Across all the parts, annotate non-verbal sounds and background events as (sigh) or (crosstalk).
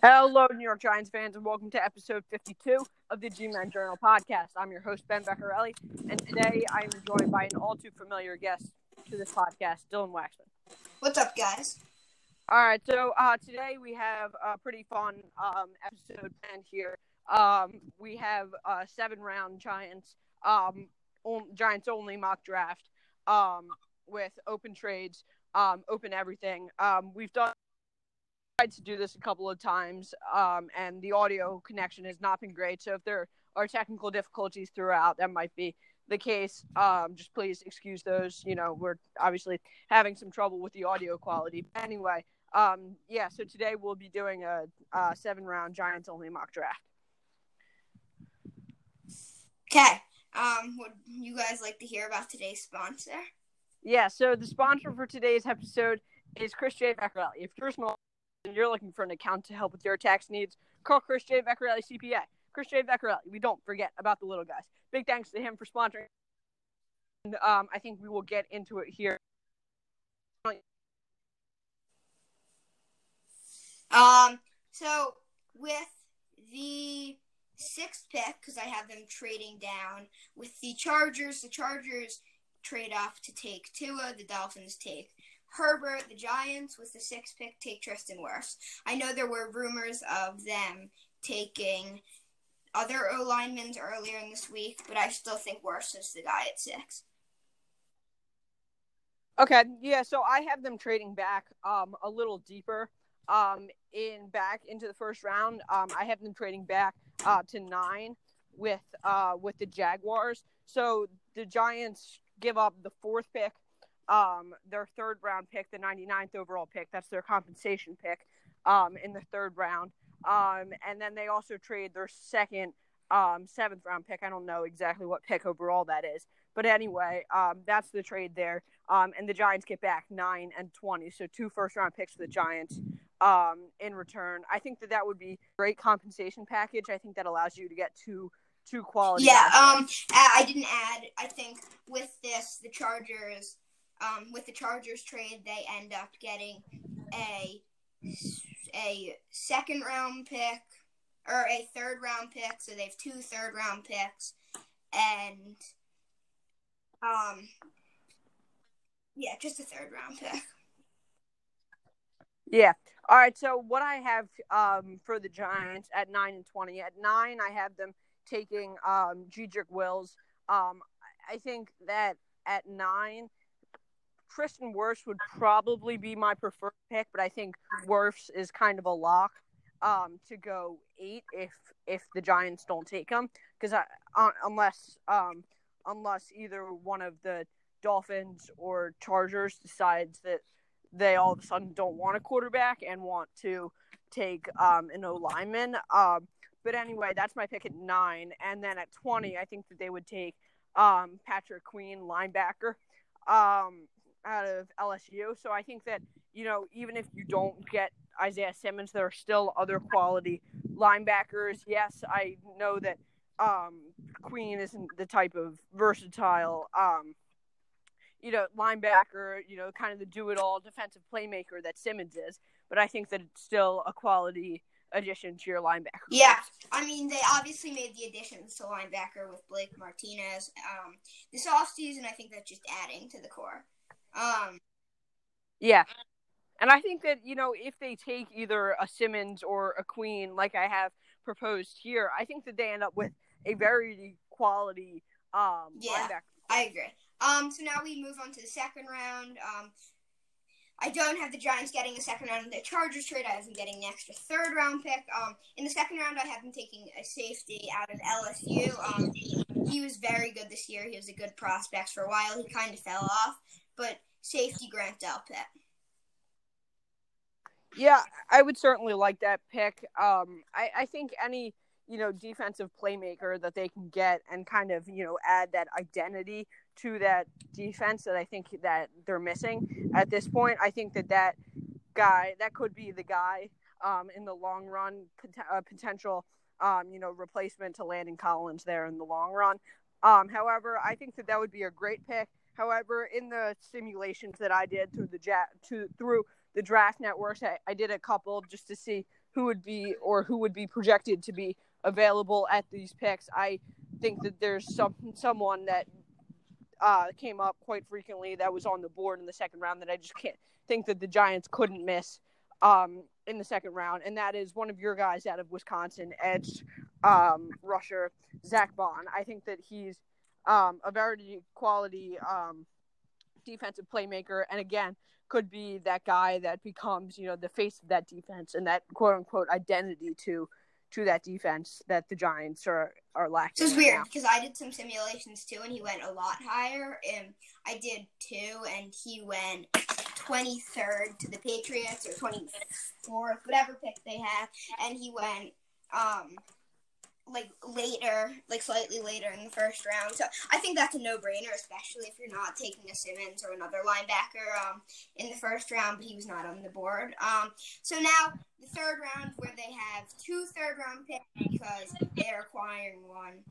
Hello, New York Giants fans, and welcome to episode 52 of the G Man Journal podcast. I'm your host, Ben Beccarelli, and today I am joined by an all too familiar guest to this podcast, Dylan Waxman. What's up, guys? All right, so uh, today we have a pretty fun um, episode planned here. Um, we have a seven round Giants, um, Giants only mock draft um, with open trades, um, open everything. Um, we've done tried to do this a couple of times, um, and the audio connection has not been great. So if there are technical difficulties throughout, that might be the case. Um, just please excuse those. You know, we're obviously having some trouble with the audio quality. But anyway, um, yeah. So today we'll be doing a, a seven-round Giants only mock draft. Okay. Um, would you guys like to hear about today's sponsor? Yeah. So the sponsor for today's episode is Chris J. Beccarelli. If you're small you're looking for an account to help with your tax needs, call Chris J. Beccarelli CPA. Chris J. Beccarelli. We don't forget about the little guys. Big thanks to him for sponsoring. And, um, I think we will get into it here. Um, so with the sixth pick, because I have them trading down with the Chargers, the Chargers trade off to take Tua, the Dolphins take Herbert, the Giants, with the sixth pick, take Tristan Wirfs. I know there were rumors of them taking other O linemen earlier in this week, but I still think Wirfs is the guy at six. Okay, yeah, so I have them trading back um, a little deeper um, in back into the first round. Um, I have them trading back uh, to nine with uh, with the Jaguars. So the Giants give up the fourth pick um, their third round pick, the 99th overall pick. That's their compensation pick um, in the third round. Um, and then they also trade their second um, seventh round pick. I don't know exactly what pick overall that is. But anyway, um, that's the trade there. Um, and the Giants get back 9 and 20. So two first round picks for the Giants um, in return. I think that that would be great compensation package. I think that allows you to get two two quality. Yeah, um, I didn't add. I think with this, the Chargers um, with the Chargers trade, they end up getting a a second round pick or a third round pick. So they have two third round picks, and um, yeah, just a third round pick. Yeah. All right. So what I have um, for the Giants at nine and twenty. At nine, I have them taking um, Jedrick Wills. Um, I think that at nine, Tristan Wirfs would probably be my preferred pick, but I think Wirfs is kind of a lock um, to go eight if if the Giants don't take him because uh, unless um, unless either one of the Dolphins or Chargers decides that they all of a sudden don't want a quarterback and want to take um, an O lineman. Um, but anyway, that's my pick at nine, and then at twenty, I think that they would take um, Patrick Queen, linebacker. Um, out of LSU. So I think that, you know, even if you don't get Isaiah Simmons, there are still other quality linebackers. Yes, I know that um, Queen isn't the type of versatile, um, you know, linebacker, you know, kind of the do it all defensive playmaker that Simmons is. But I think that it's still a quality addition to your linebacker. Yeah, I mean they obviously made the additions to linebacker with Blake Martinez um, this offseason. I think that's just adding to the core. Um, yeah. And I think that, you know, if they take either a Simmons or a Queen, like I have proposed here, I think that they end up with a very quality um, yeah. I agree. Um, so now we move on to the second round. Um, I don't have the Giants getting a second round in the Chargers trade. I have them getting an extra third round pick. Um, in the second round, I have them taking a safety out of LSU. Um, he was very good this year. He was a good prospect for a while. He kind of fell off, but safety Grant Delpit. Yeah, I would certainly like that pick. Um, I, I think any you know defensive playmaker that they can get and kind of you know add that identity to that defense that I think that they're missing at this point. I think that that guy that could be the guy um, in the long run, pot- uh, potential um, you know replacement to Landon Collins there in the long run. Um, however, I think that that would be a great pick. However, in the simulations that I did through the ja- to, through the draft networks, I, I did a couple just to see who would be or who would be projected to be available at these picks. I think that there's some someone that uh, came up quite frequently that was on the board in the second round that I just can't think that the Giants couldn't miss um, in the second round, and that is one of your guys out of Wisconsin, edge um, rusher Zach Baun. I think that he's um, a very quality um, defensive playmaker, and again, could be that guy that becomes you know the face of that defense and that quote unquote identity to to that defense that the Giants are are lacking. So it's weird because I did some simulations too, and he went a lot higher, and I did too, and he went 23rd to the Patriots or 24th, whatever pick they have, and he went um like later, like slightly later in the first round. So I think that's a no-brainer, especially if you're not taking a Simmons or another linebacker um, in the first round. But he was not on the board. Um, so now the third round, where they have two third-round picks because they're acquiring one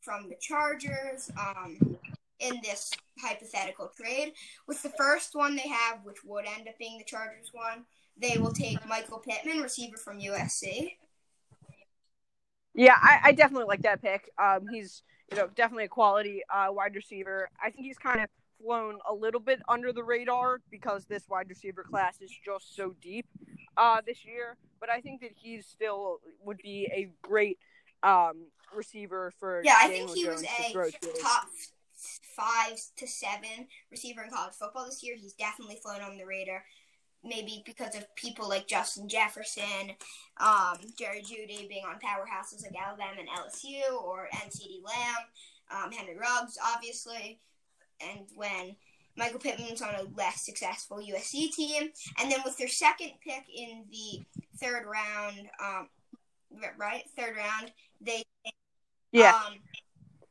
from the Chargers. Um, in this hypothetical trade, with the first one they have, which would end up being the Chargers one, they will take Michael Pittman, receiver from USC. Yeah, I, I definitely like that pick. Um, he's you know definitely a quality uh, wide receiver. I think he's kind of flown a little bit under the radar because this wide receiver class is just so deep uh, this year. But I think that he's still would be a great um, receiver for. Yeah, Daniel I think he Jones was a top five to seven receiver in college football this year. He's definitely flown on the radar maybe because of people like Justin Jefferson, um, Jerry Jeudy being on powerhouses like Alabama and LSU, or NCD Lamb, um, Henry Ruggs, obviously, and when Michael Pittman's on a less successful USC team, and then with their second pick in the third round, um, right, third round, they yeah. Um,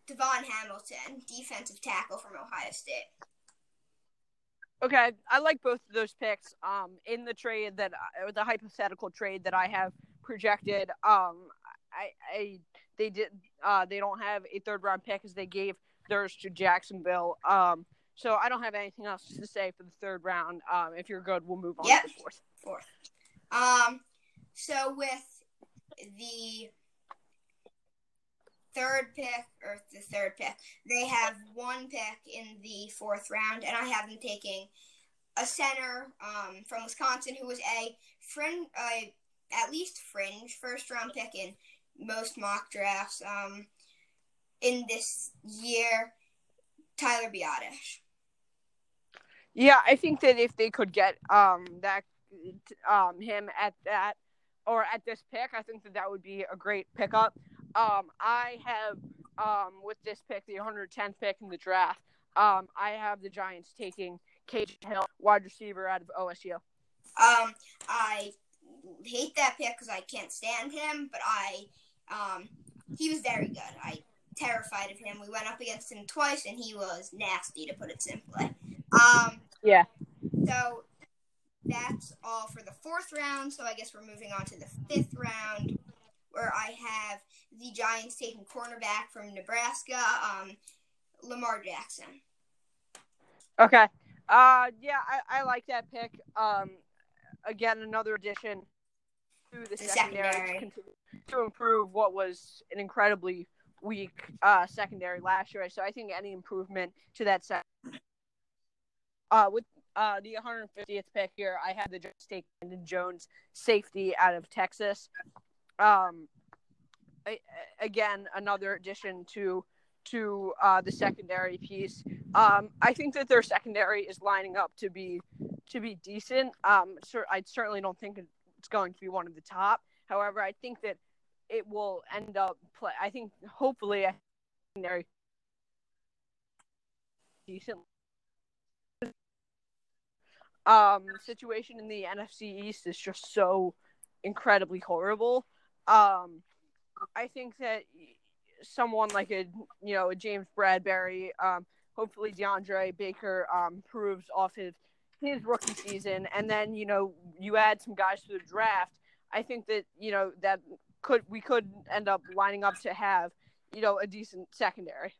DaVon Hamilton, defensive tackle from Ohio State. Okay, I like both of those picks. Um, in the trade that or the hypothetical trade that I have projected, um, I, I they did uh they don't have a third round pick as they gave theirs to Jacksonville. Um, so I don't have anything else to say for the third round. Um, if you're good, we'll move on yep. to the fourth. Fourth. Um, so with the third pick or the third pick. They have one pick in the fourth round, and I have them taking a center um, from Wisconsin who was a friend, uh, at least fringe first round pick in most mock drafts um, in this year. Tyler Biadasz. Yeah, I think that if they could get um that um him at that or at this pick, I think that that would be a great pickup. Um, I have um, with this pick, the 110th pick in the draft. Um, I have the Giants taking KJ Hill, wide receiver out of OSU. Um, I hate that pick because I can't stand him, but I um, he was very good. I terrified of him. We went up against him twice, and he was nasty, to put it simply. Um, yeah. So that's all for the fourth round. So I guess we're moving on to the fifth round where I have the Giants taking cornerback from Nebraska, um, Lamar Jackson. Okay. Uh, yeah, I, I like that pick. Um, again, another addition to the, the secondary, secondary. To, to, improve what was an incredibly weak uh, secondary last year. So I think any improvement to that set. Uh, with uh, the 150th pick here, I had the Giants take Brandon Jones, safety out of Texas um, I, again, another addition to to uh, the secondary piece. Um, I think that their secondary is lining up to be to be decent. Um, I certainly don't think it's going to be one of the top. However, I think that it will end up play. I think hopefully a secondary decent um situation in the NFC East is just so incredibly horrible. Um, I think that someone like a you know a James Bradberry, um, hopefully DeAndre Baker um, proves off his his rookie season, and then you know you add some guys to the draft. I think that you know that could we could end up lining up to have you know a decent secondary.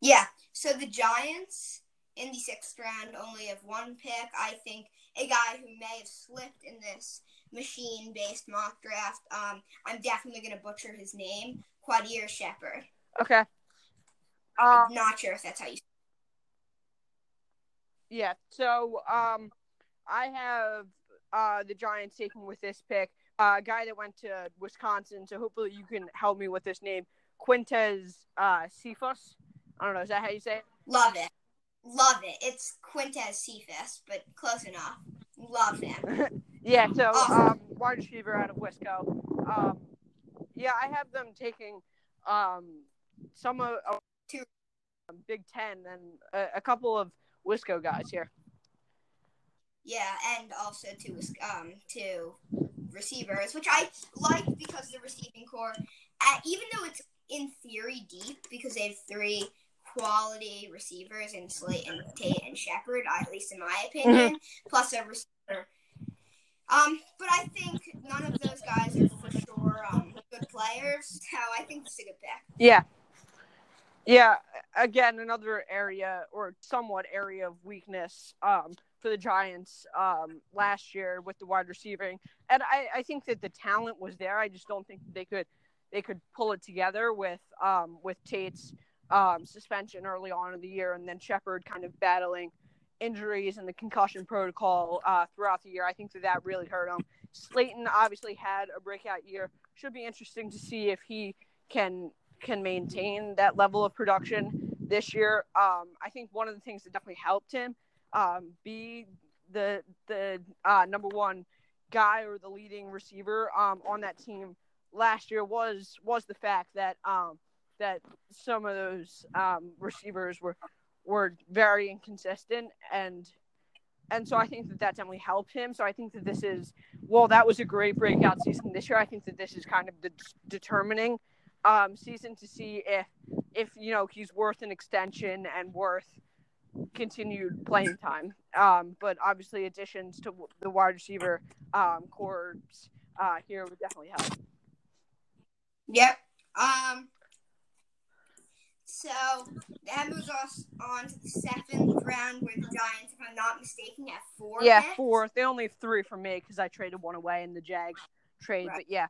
Yeah. So the Giants in the sixth round only have one pick. I think a guy who may have slipped in this machine based mock draft. Um, I'm definitely gonna butcher his name, Quadir Shepard. Okay. I'm Um, not sure if that's how you. yeah. So um, I have uh the Giants taking with this pick uh, a guy that went to Wisconsin. So hopefully you can help me with this name, Quintez uh Cephas. I don't know. Is that how you say it? Love it, love it. It's Quintez Cephas, but close enough. Love him. (laughs) Yeah, so um, wide receiver out of Wisco. Um, yeah, I have them taking um, some of Two. Big Ten and a, a couple of Wisco guys here. Yeah, and also to um to receivers, which I like because the receiving core, uh, even though it's in theory deep because they have three quality receivers in Slate and Tate, and Shepard, at least in my opinion, plus a receiver. Um, but I think none of those guys are for sure um, good players, so I think this is a good pick. Yeah. Yeah, again, another area or somewhat area of weakness um, for the Giants um, last year with the wide receiving, and I, I think that the talent was there. I just don't think they could they could pull it together with um, with Tate's um, suspension early on in the year, and then Shepard kind of battling injuries and the concussion protocol uh, throughout the year. I think that that really hurt him. Slayton obviously had a breakout year. Should be interesting to see if he can can maintain that level of production this year. Um, I think one of the things that definitely helped him um, be the the uh, number one guy or the leading receiver um, on that team last year was was the fact that um, that some of those um, receivers were were very inconsistent and and so I think that that definitely helped him. So I think that this is well, that was a great breakout season this year. I think that this is kind of the determining um, season to see if if you know he's worth an extension and worth continued playing time. Um, but obviously, additions to the wide receiver um, corps uh, here would definitely help. Yep. Um. So that moves us on to the seventh round, where the Giants, if I'm not mistaken, have four. Yeah, picks. four. They only have three for me because I traded one away in the Jags trade. Right. But yeah,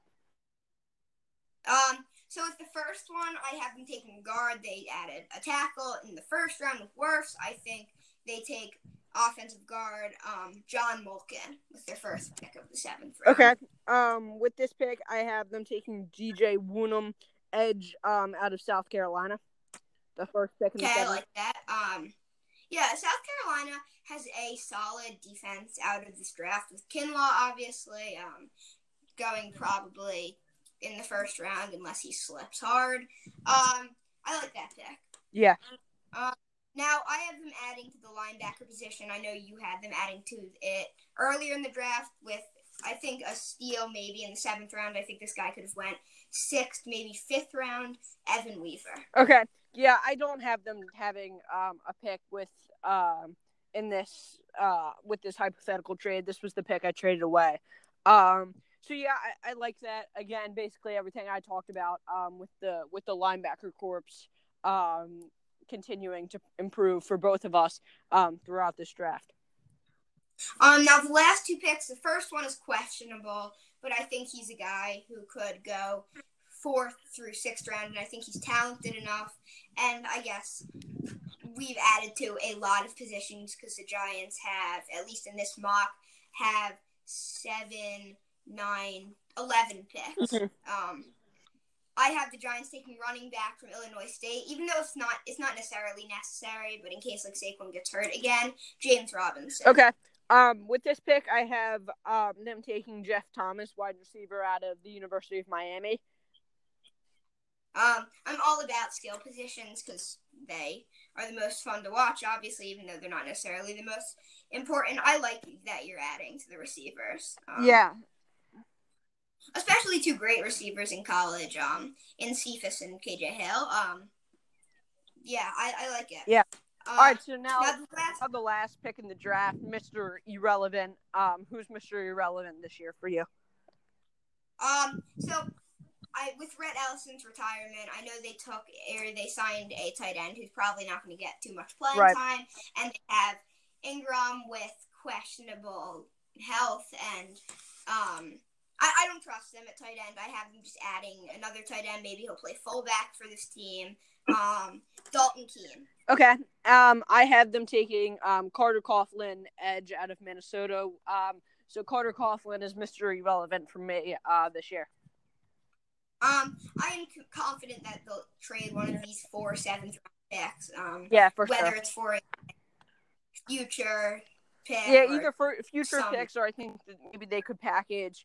Um. So with the first one, I have them taking guard. They added a tackle in the first round with Wirfs. I think they take offensive guard, um, John Molchon with their first pick of the seventh round. Okay. Um, with this pick, I have them taking DJ Wonnum, edge, um, out of South Carolina. The first the Okay, I like that. Um, yeah, South Carolina has a solid defense out of this draft with Kinlaw, obviously, um, going probably in the first round unless he slips hard. Um, I like that pick. Yeah. Um, Now I have them adding to the linebacker position. I know you had them adding to it earlier in the draft with I think a steal maybe in the seventh round. I think this guy could have went sixth, maybe fifth round. Evan Weaver. Okay. Yeah, I don't have them having um a pick with um in this uh with this hypothetical trade. This was the pick I traded away. Um so yeah, I, I like that. Again, basically everything I talked about um with the with the linebacker corps um continuing to improve for both of us um throughout this draft. Um, now the last two picks, the first one is questionable, but I think he's a guy who could go fourth through sixth round, and I think he's talented enough. And I guess we've added to a lot of positions because the Giants have, at least in this mock, have seven, nine, eleven picks. Mhm. Um, I have the Giants taking running back from Illinois State, even though it's not it's not necessarily necessary, but in case like Saquon gets hurt again, James Robinson. Okay. Um, with this pick, I have um, them taking Jeff Thomas, wide receiver out of the University of Miami. Um, I'm all about skill positions because they are the most fun to watch, obviously, even though they're not necessarily the most important. I like that you're adding to the receivers. Um, yeah, Especially two great receivers in college, um, in Cephas and KJ Hill. Um, yeah, I, I like it. Yeah. Uh, All right, so now now the last, now the last pick in the draft, Mr. Irrelevant. Um, who's Mr. Irrelevant this year for you? um, so I with Rhett Ellison's retirement, I know they took or they signed a tight end who's probably not going to get too much playing Right. time, and they have Engram with questionable health, and Um, I, I don't trust them at tight end. I have them just adding another tight end. Maybe he'll play fullback for this team. Um, Dalton Keene. Okay. Um, I have them taking um, Carter Coughlin, edge out of Minnesota. Um, so Carter Coughlin is Mr. Irrelevant for me uh, this year. Um, I am confident that they'll trade one of these four seventh round picks. Um, yeah, for whether sure. it's for a future pick. Yeah, either for future some- picks or I think that maybe they could package.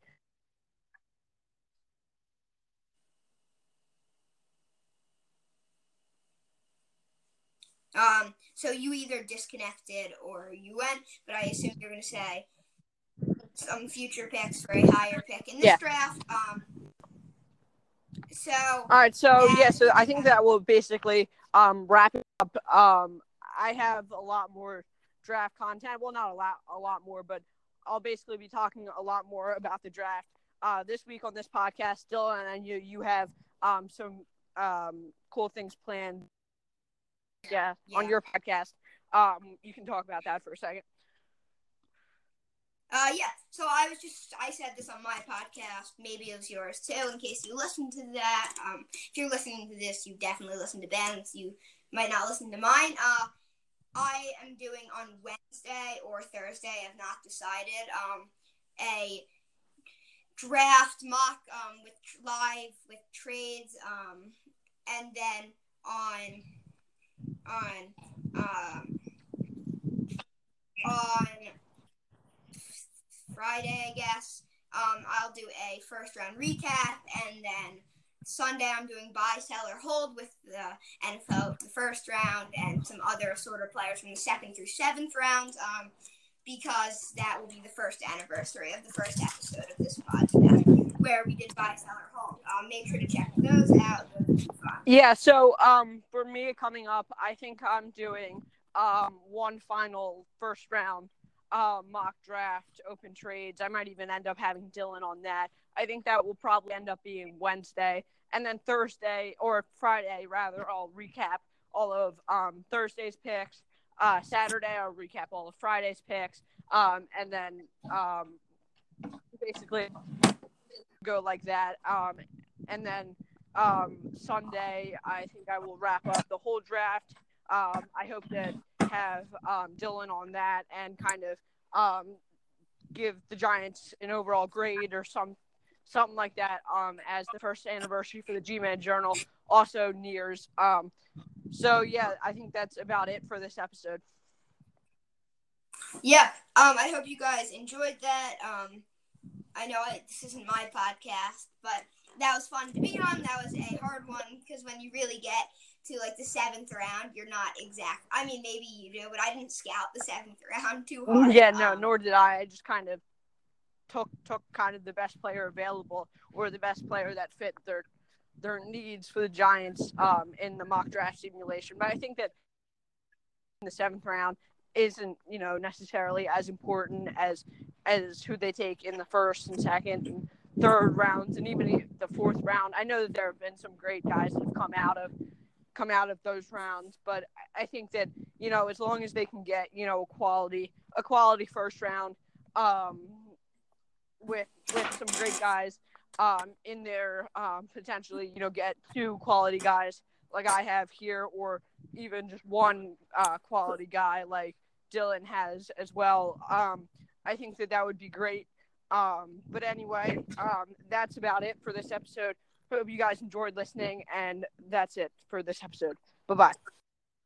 Um, so you either disconnected or you went, but I assume you're going to say some future picks for a higher pick in this Yeah. draft. Um, so All right, so Yeah. yeah, so I think that will basically um, wrap it up. Um, I have a lot more draft content. Well, not a lot, a lot more, but I'll basically be talking a lot more about the draft uh, this week on this podcast. Still, and you you have um, some um, cool things planned. Yeah, on your podcast. Um, you can talk about that for a second. Uh, yeah. So I was just I said this on my podcast. Maybe it was yours too. In case you listened to that, um, if you're listening to this, you definitely listen to Ben's. You might not listen to mine. Uh, I am doing on Wednesday or Thursday. I've not decided. Um, a draft mock um with live with trades um and then on on um on Friday, I guess. Um, I'll do a first round recap, and then Sunday I'm doing buy, sell, or hold with the NFL the first round and some other sort of players from the second through seventh rounds. Um, because that will be the first anniversary of the first episode of this podcast, where we did buy, sell, or hold. Um, make sure to check those out. Yeah, so um for me coming up, I think I'm doing um one final first round uh, mock draft open trades. I might even end up having Dylan on that. I think that will probably end up being Wednesday. And then Thursday or Friday rather, I'll recap all of um Thursday's picks. Uh Saturday I'll recap all of Friday's picks. Um and then um basically go like that. Um and then um, Sunday, I think I will wrap up the whole draft. Um, I hope to have um, Dylan on that and kind of um, give the Giants an overall grade or some something like that um, as the first anniversary for the G-Man Journal also nears. Um, so yeah, I think that's about it for this episode. Yeah. Um, I hope you guys enjoyed that. Um, I know it, this isn't my podcast, but that was fun to be on. That was a hard one because when you really get to like the seventh round, you're not exact. I mean, maybe you do, but I didn't scout the seventh (laughs) round too hard. Yeah, no, Um, nor did I. I just kind of took took kind of the best player available or the best player that fit their their needs for the Giants um, in the mock draft simulation. But I think that in the seventh round isn't you know necessarily as important as as who they take in the first and second and third rounds and even the fourth round. I know that there have been some great guys that have come out of come out of those rounds, but I- think that you know as long as they can get you know a quality a quality first round um, with with some great guys um, in there, um, potentially you know get two quality guys like I have here, or even just one uh, quality guy like Dylan has as well. Um, I think that that would be great. Um, but anyway, um, that's about it for this episode. Hope you guys enjoyed listening, and that's it for this episode. Bye bye.